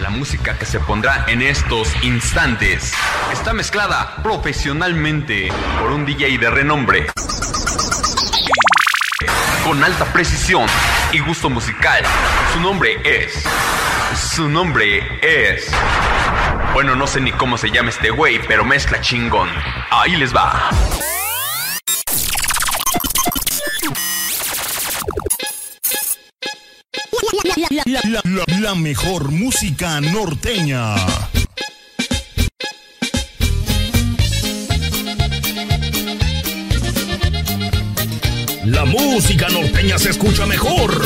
La música que se pondrá en estos instantes está mezclada profesionalmente por un DJ de renombre. Con alta precisión y gusto musical. Su nombre es... Su nombre es... Bueno, no sé ni cómo se llama este güey, pero mezcla chingón. Ahí les va. La, mejor música norteña. La música norteña se escucha mejor.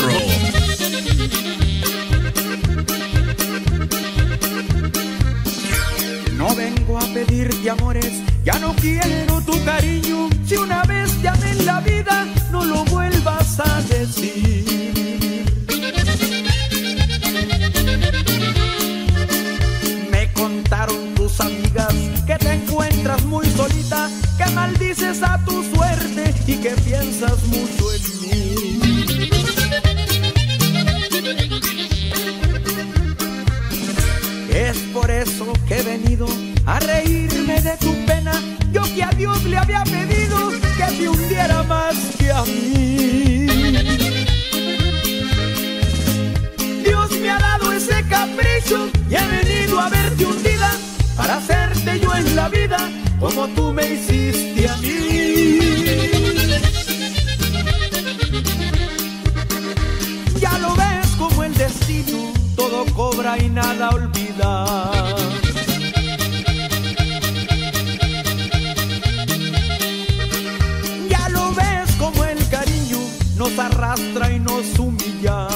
No vengo a pedirte amores, ya no quiero tu cariño. Si una vez te la vida, no lo vuelvas a decir. Que maldices a tu suerte y que piensas mucho en mí. Es por eso que he venido a reírme de tu pena. Yo que a Dios le había pedido que te hundiera más que a mí. Dios me ha dado ese capricho y he venido a verte hundida y nada olvida. Ya lo ves como el cariño nos arrastra y nos humilla.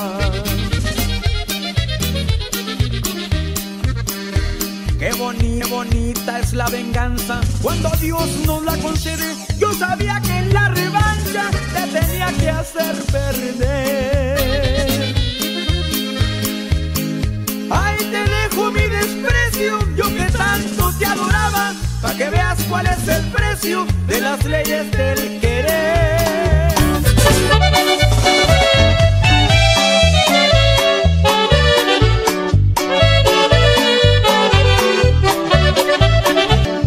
Qué bonita, bonita es la venganza cuando Dios nos la concede. Yo sabía que en la revancha te tenía que hacer perder. Tanto te adoraba, para que veas cuál es el precio de las leyes del querer.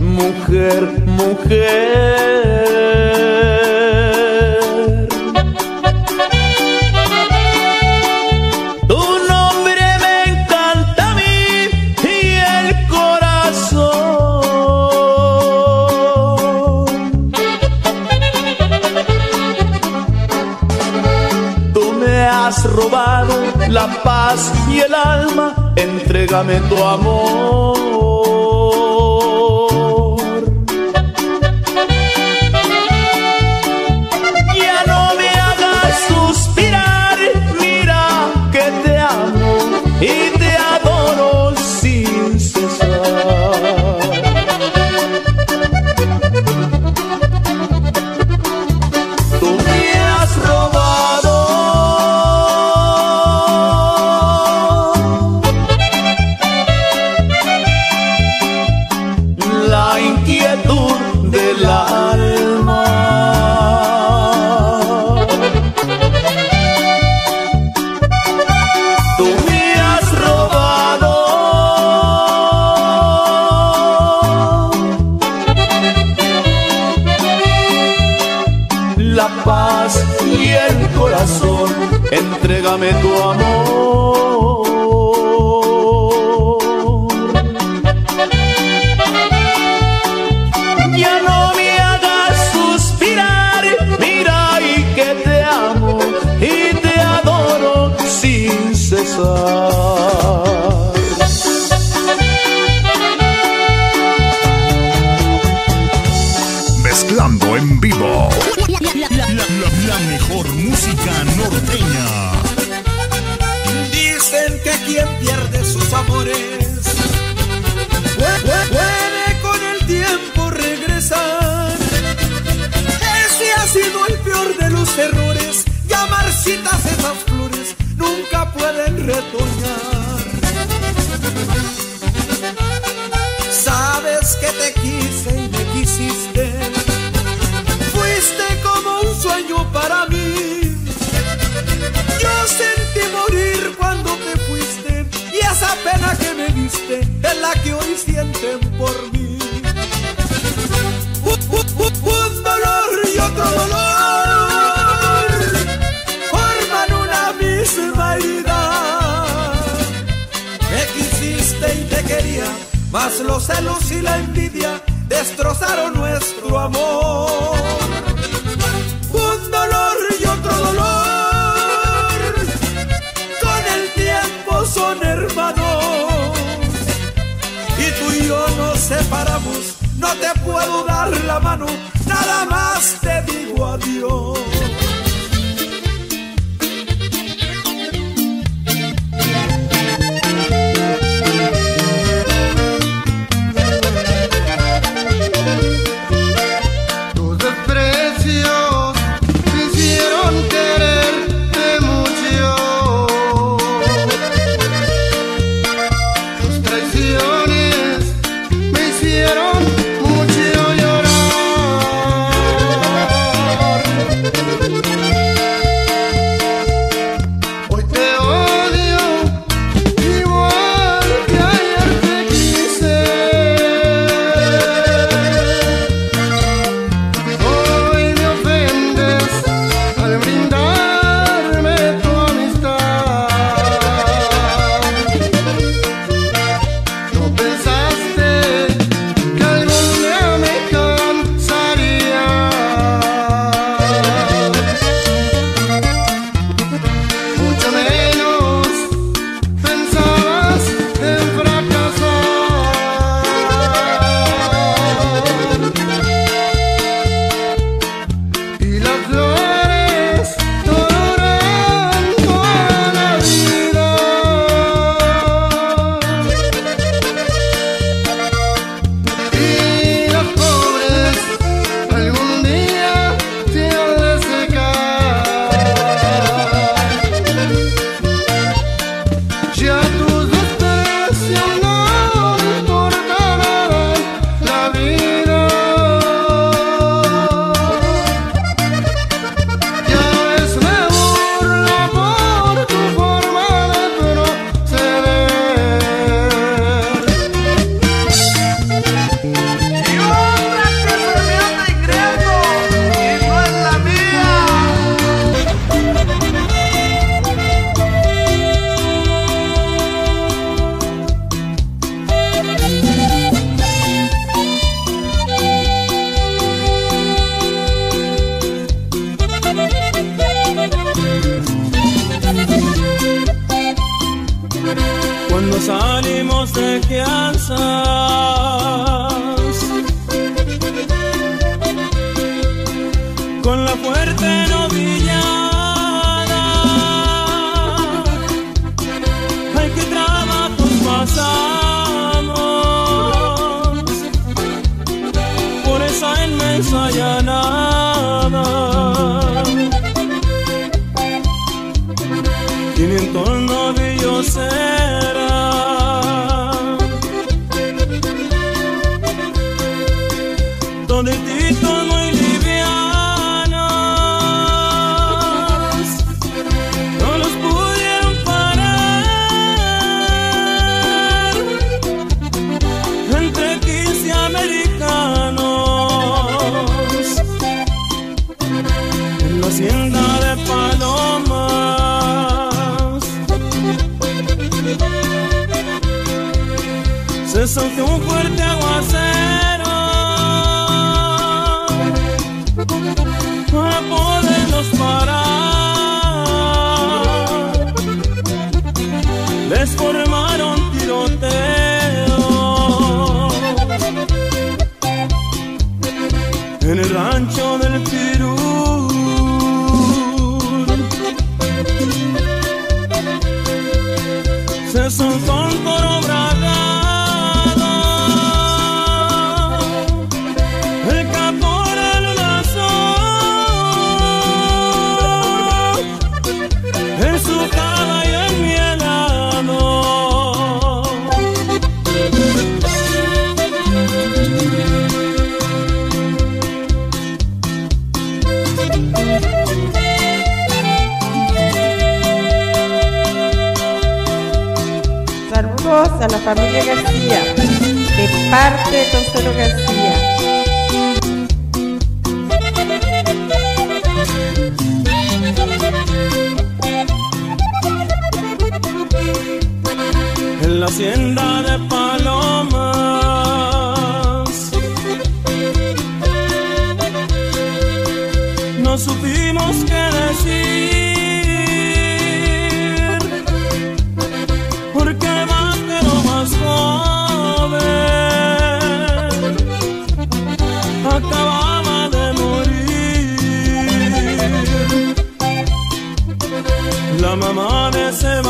Mujer, mujer. La paz y el alma, entrégame tu amor. Marchitas esas flores nunca pueden retoñar. Sabes que te quise y me quisiste. Fuiste como un sueño para mí. Yo sentí morir cuando te fuiste y esa pena que me triste es la que hoy sienten por mí. Un, dolor y otro dolor mas los celos y la envidia destrozaron nuestro amor. Un dolor y otro dolor, con el tiempo son hermanos. Y tú y yo nos separamos, no te puedo dar la mano, nada más te digo adiós. La mamá de ese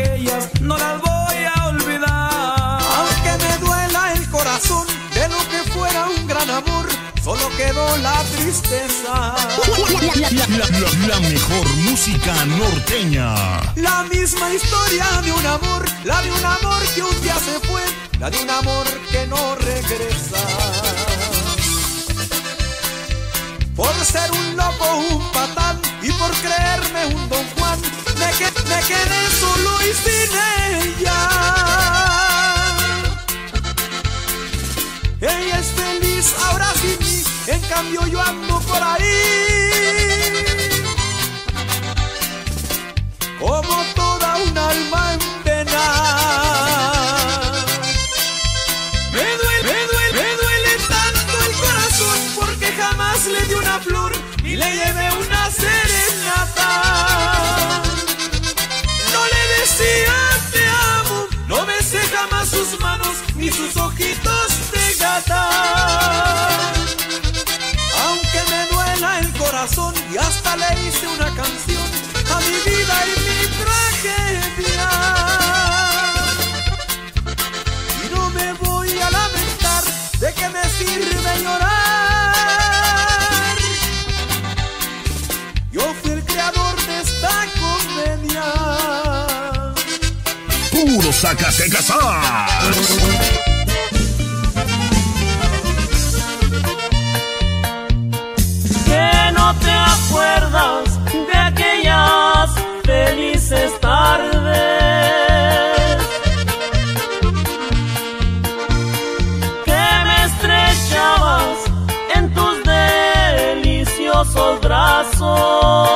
aquellas no las voy a olvidar. Aunque me duela el corazón de lo que fuera un gran amor, solo quedó la tristeza. La, la- la- la mejor música norteña. La misma historia de un amor, la de un amor que un día se fue, la de un amor que no regresa. Por ser un loco, un patán y por creerme un don Juan, me, que- me quedé solo y sin ella. Ella es feliz ahora sin mí, en cambio yo ando por ahí como toda un alma le hice una canción a mi vida y mi tragedia. Y no me voy a lamentar de que me sirve llorar. Yo fui el creador de esta comedia. Puro Zacatecas. que acuerdas de aquellas felices tardes. Que me estrechabas en tus deliciosos brazos.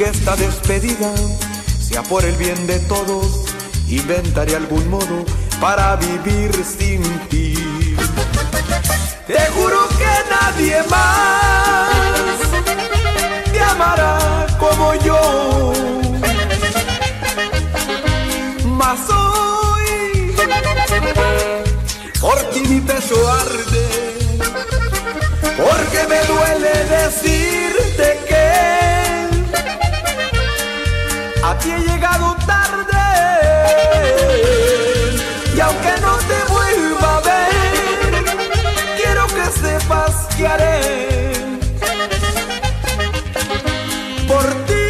Que esta despedida sea por el bien de todos. Inventaré algún modo para vivir sin ti. Te juro que nadie más te amará como yo. Mas hoy por ti mi pecho arde porque me duele decirte a ti he llegado tarde y aunque no te vuelva a ver quiero que sepas que haré por ti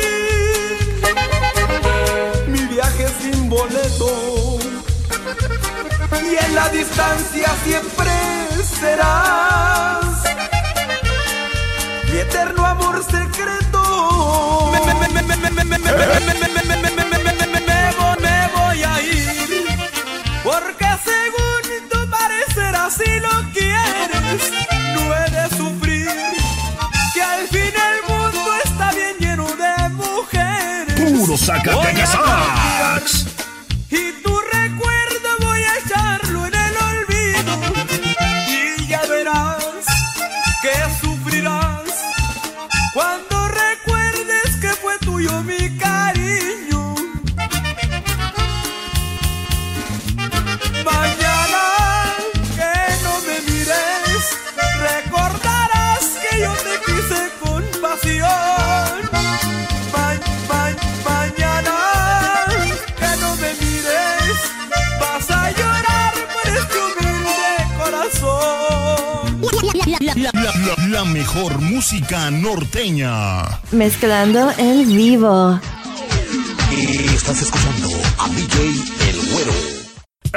mi viaje sin boleto y en la distancia siempre serás mi eterno amor secreto. Puro Zacatecas. mejor música norteña. Mezclando en vivo. Y estás escuchando a DJ El Güero.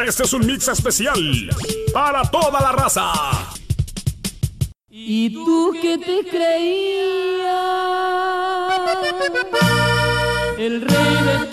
Este es un mix especial para toda la raza. ¿Y tú que te creías? El rey de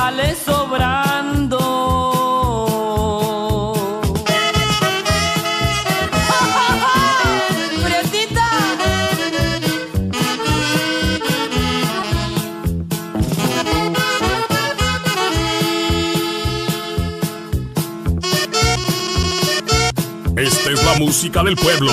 sale sobrando. Esta es la música del pueblo.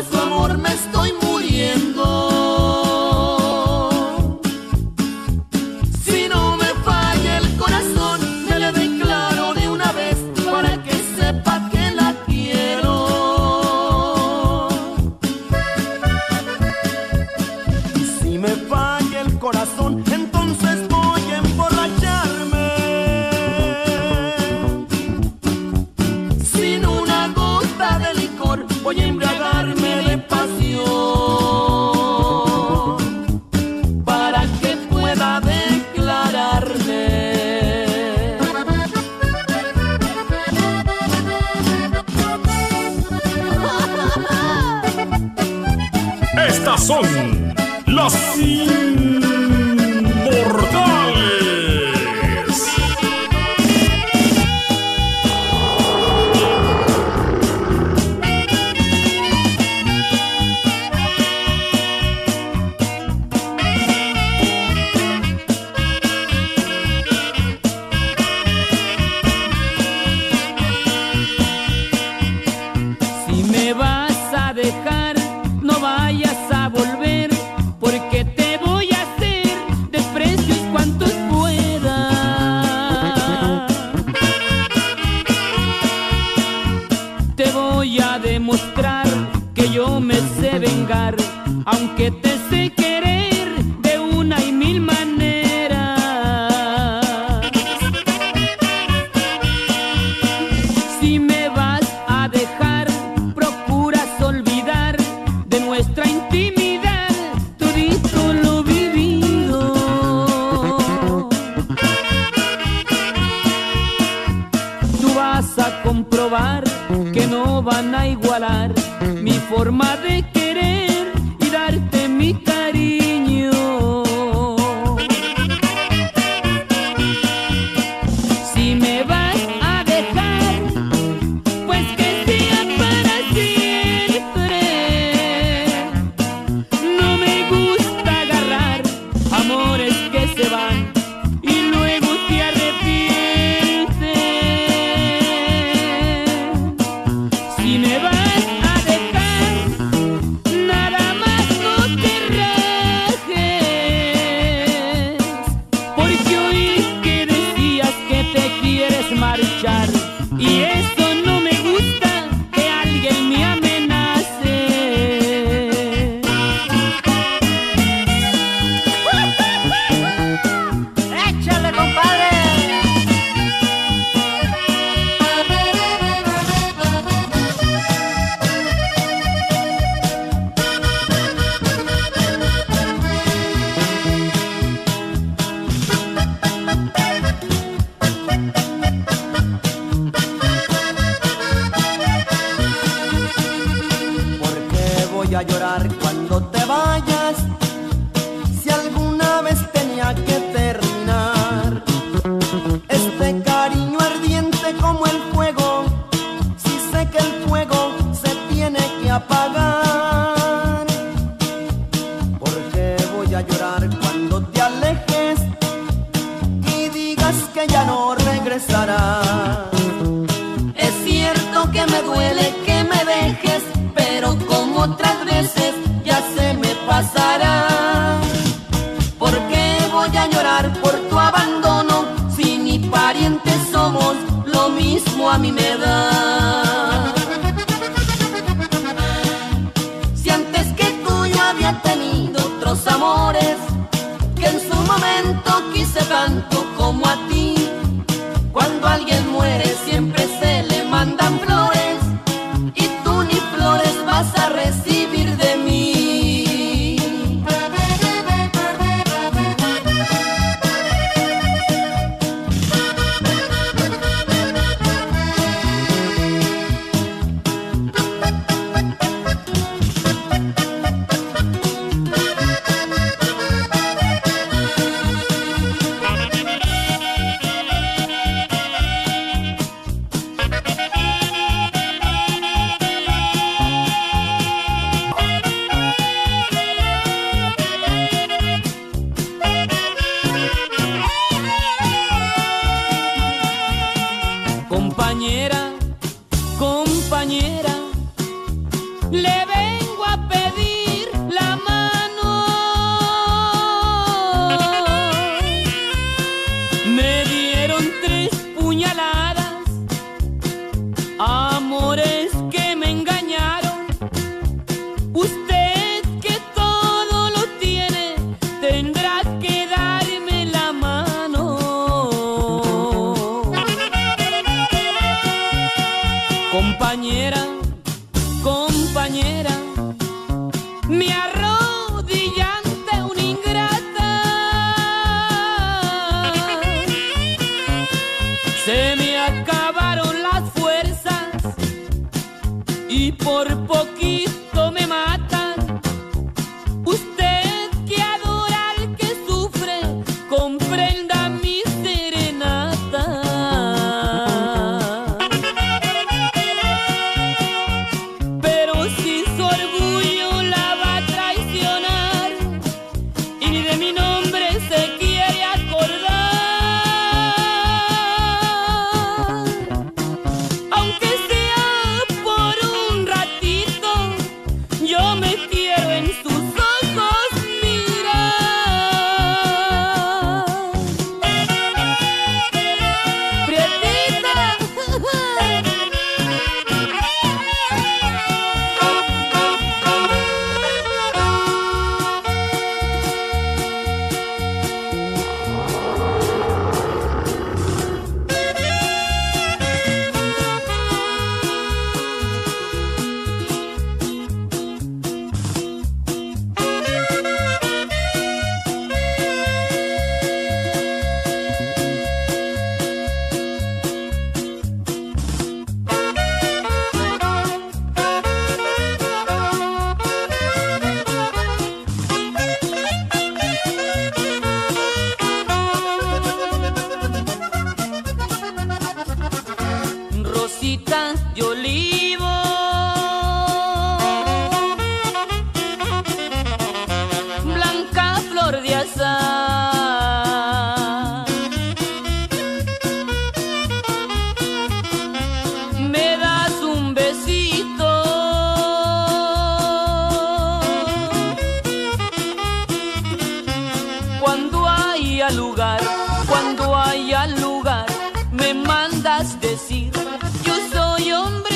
Por su amor me estoy muriendo. Aunque te tal lugar me mandas decir, yo soy hombre.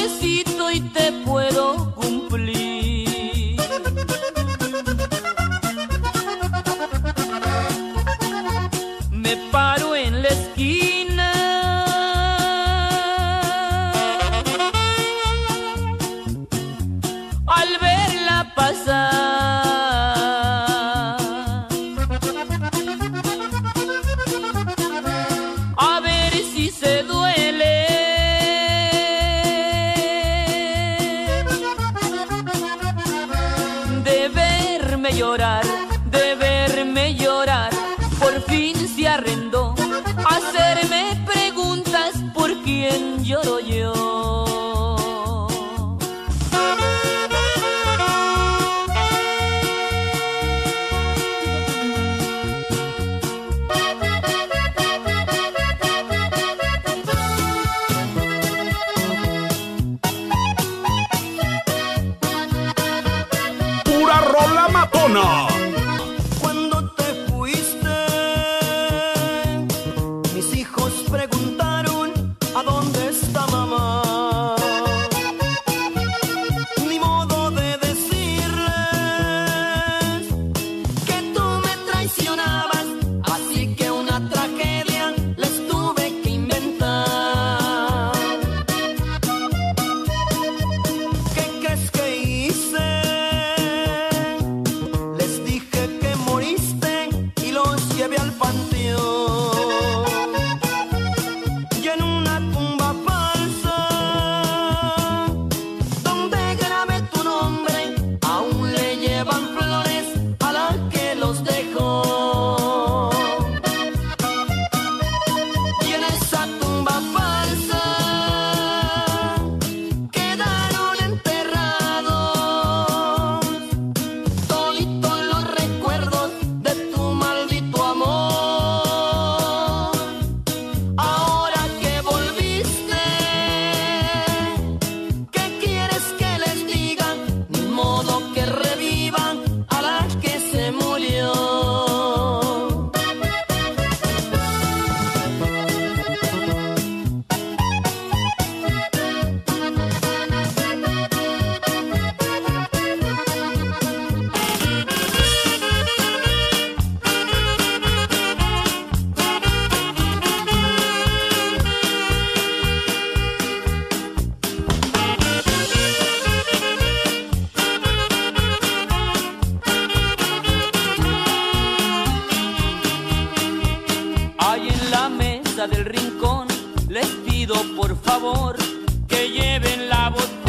que lleven la botella.